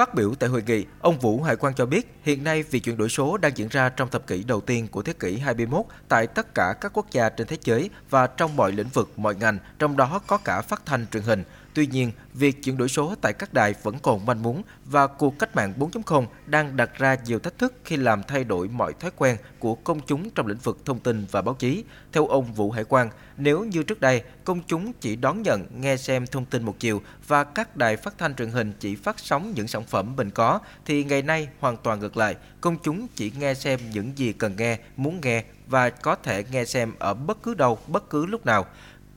Phát biểu tại hội nghị, ông Vũ Hải Quang cho biết hiện nay việc chuyển đổi số đang diễn ra trong thập kỷ đầu tiên của thế kỷ 21 tại tất cả các quốc gia trên thế giới và trong mọi lĩnh vực, mọi ngành, trong đó có cả phát thanh truyền hình. Tuy nhiên, việc chuyển đổi số tại các đài vẫn còn manh muốn và cuộc cách mạng 4.0 đang đặt ra nhiều thách thức khi làm thay đổi mọi thói quen của công chúng trong lĩnh vực thông tin và báo chí. Theo ông Vũ Hải Quang, nếu như trước đây công chúng chỉ đón nhận, nghe xem thông tin một chiều và các đài phát thanh truyền hình chỉ phát sóng những sản phẩm mình có, thì ngày nay hoàn toàn ngược lại, công chúng chỉ nghe xem những gì cần nghe, muốn nghe và có thể nghe xem ở bất cứ đâu, bất cứ lúc nào.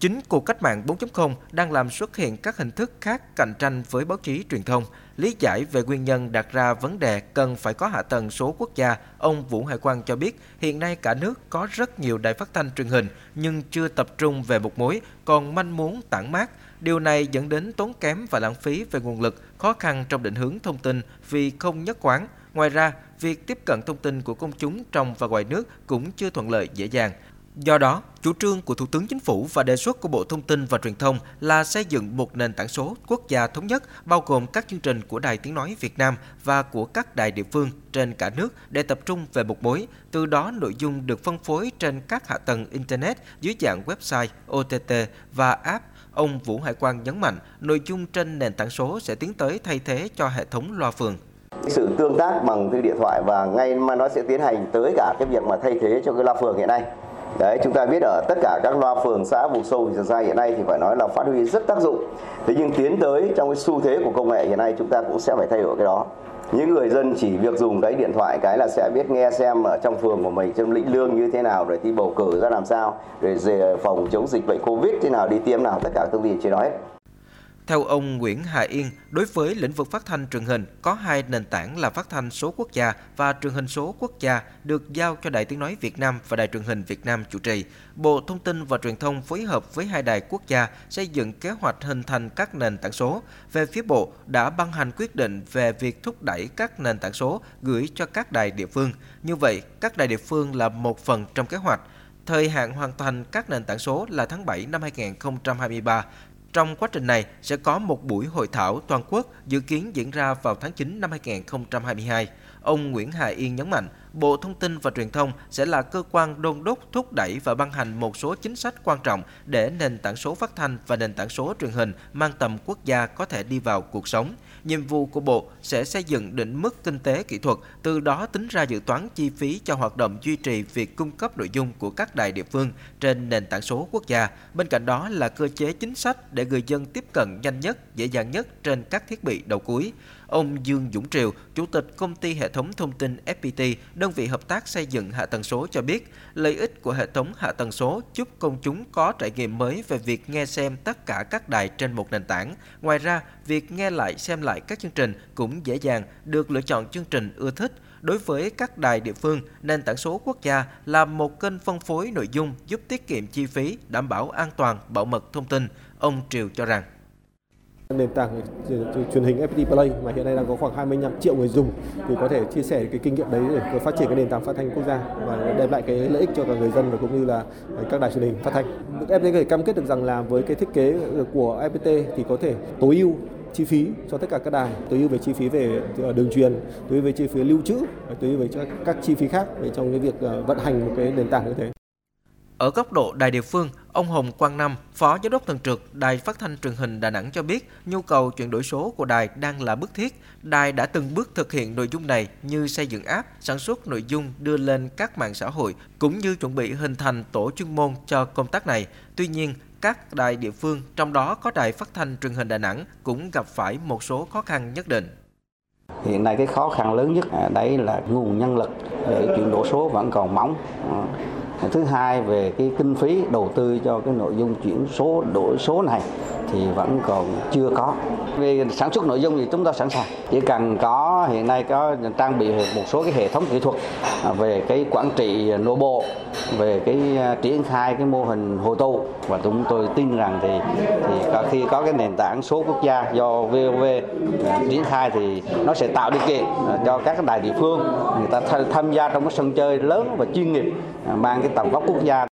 Chính cuộc cách mạng 4.0 đang làm xuất hiện các hình thức khác cạnh tranh với báo chí truyền thông. Lý giải về nguyên nhân đặt ra vấn đề cần phải có hạ tầng số quốc gia, ông Vũ Hải Quang cho biết hiện nay cả nước có rất nhiều đài phát thanh truyền hình nhưng chưa tập trung về một mối, còn manh muốn tản mát. Điều này dẫn đến tốn kém và lãng phí về nguồn lực, khó khăn trong định hướng thông tin vì không nhất quán. Ngoài ra, việc tiếp cận thông tin của công chúng trong và ngoài nước cũng chưa thuận lợi dễ dàng. Do đó, chủ trương của Thủ tướng Chính phủ và đề xuất của Bộ Thông tin và Truyền thông là xây dựng một nền tảng số quốc gia thống nhất bao gồm các chương trình của Đài Tiếng Nói Việt Nam và của các đài địa phương trên cả nước để tập trung về một mối. Từ đó, nội dung được phân phối trên các hạ tầng Internet dưới dạng website, OTT và app. Ông Vũ Hải Quang nhấn mạnh, nội dung trên nền tảng số sẽ tiến tới thay thế cho hệ thống loa phường sự tương tác bằng cái điện thoại và ngay mà nó sẽ tiến hành tới cả cái việc mà thay thế cho cái loa phường hiện nay Đấy, chúng ta biết ở tất cả các loa phường xã vùng sâu vùng xa hiện nay thì phải nói là phát huy rất tác dụng. Thế nhưng tiến tới trong cái xu thế của công nghệ hiện nay chúng ta cũng sẽ phải thay đổi cái đó. Những người dân chỉ việc dùng cái điện thoại cái là sẽ biết nghe xem ở trong phường của mình trong lĩnh lương như thế nào rồi đi bầu cử ra làm sao rồi về phòng chống dịch bệnh Covid thế nào đi tiêm nào tất cả thông tin trên đó hết. Theo ông Nguyễn Hà Yên, đối với lĩnh vực phát thanh truyền hình, có hai nền tảng là phát thanh số quốc gia và truyền hình số quốc gia được giao cho Đài Tiếng Nói Việt Nam và Đài Truyền hình Việt Nam chủ trì. Bộ Thông tin và Truyền thông phối hợp với hai đài quốc gia xây dựng kế hoạch hình thành các nền tảng số. Về phía Bộ đã ban hành quyết định về việc thúc đẩy các nền tảng số gửi cho các đài địa phương. Như vậy, các đài địa phương là một phần trong kế hoạch. Thời hạn hoàn thành các nền tảng số là tháng 7 năm 2023. Trong quá trình này sẽ có một buổi hội thảo toàn quốc dự kiến diễn ra vào tháng 9 năm 2022. Ông Nguyễn Hà Yên nhấn mạnh, Bộ Thông tin và Truyền thông sẽ là cơ quan đôn đốc thúc đẩy và ban hành một số chính sách quan trọng để nền tảng số phát thanh và nền tảng số truyền hình mang tầm quốc gia có thể đi vào cuộc sống. Nhiệm vụ của Bộ sẽ xây dựng định mức kinh tế kỹ thuật, từ đó tính ra dự toán chi phí cho hoạt động duy trì việc cung cấp nội dung của các đài địa phương trên nền tảng số quốc gia. Bên cạnh đó là cơ chế chính sách để người dân tiếp cận nhanh nhất, dễ dàng nhất trên các thiết bị đầu cuối. Ông Dương Dũng Triều, Chủ tịch Công ty Hệ thống Thông tin FPT, đơn vị hợp tác xây dựng hạ tầng số cho biết, lợi ích của hệ thống hạ tầng số giúp công chúng có trải nghiệm mới về việc nghe xem tất cả các đài trên một nền tảng. Ngoài ra, việc nghe lại xem lại các chương trình cũng dễ dàng được lựa chọn chương trình ưa thích. Đối với các đài địa phương, nền tảng số quốc gia là một kênh phân phối nội dung giúp tiết kiệm chi phí, đảm bảo an toàn, bảo mật thông tin. Ông Triều cho rằng nền tảng ờ, truyền hình FPT Play mà hiện nay đang có khoảng 25 triệu người dùng thì có thể chia sẻ cái kinh nghiệm đấy để phát triển cái nền tảng phát thanh quốc gia và đem lại cái lợi ích cho cả người dân và cũng như là ờ, các đài truyền hình phát thanh. FPT có thể cam kết được rằng là với cái thiết kế ờ, của FPT thì có thể tối ưu chi phí cho tất cả các đài, tối ưu về chi phí về đường truyền, tối ưu về chi phí lưu trữ, tối ưu về các chi phí khác về trong cái việc vận hành một cái nền tảng như thế. Ở góc độ đài địa phương, ông Hồng Quang Năm, Phó Giám đốc Thường trực Đài Phát thanh Truyền hình Đà Nẵng cho biết nhu cầu chuyển đổi số của đài đang là bức thiết. Đài đã từng bước thực hiện nội dung này như xây dựng app, sản xuất nội dung đưa lên các mạng xã hội, cũng như chuẩn bị hình thành tổ chuyên môn cho công tác này. Tuy nhiên, các đài địa phương, trong đó có Đài Phát thanh Truyền hình Đà Nẵng cũng gặp phải một số khó khăn nhất định. Hiện nay cái khó khăn lớn nhất đấy là nguồn nhân lực để chuyển đổi số vẫn còn mỏng ờ, thứ hai về cái kinh phí đầu tư cho cái nội dung chuyển số, đổi số này thì vẫn còn chưa có. Về sản xuất nội dung thì chúng ta sẵn sàng. Chỉ cần có, hiện nay có, trang bị một số cái hệ thống kỹ thuật à, về cái quản trị nội bộ, về cái à, triển khai cái mô hình hồ tu và chúng tôi tin rằng thì thì khi có cái nền tảng số quốc gia do VOV à, triển khai thì nó sẽ tạo điều kiện cho các đài địa phương người ta tham gia trong cái sân chơi lớn và chuyên nghiệp mang cái tầm vóc quốc gia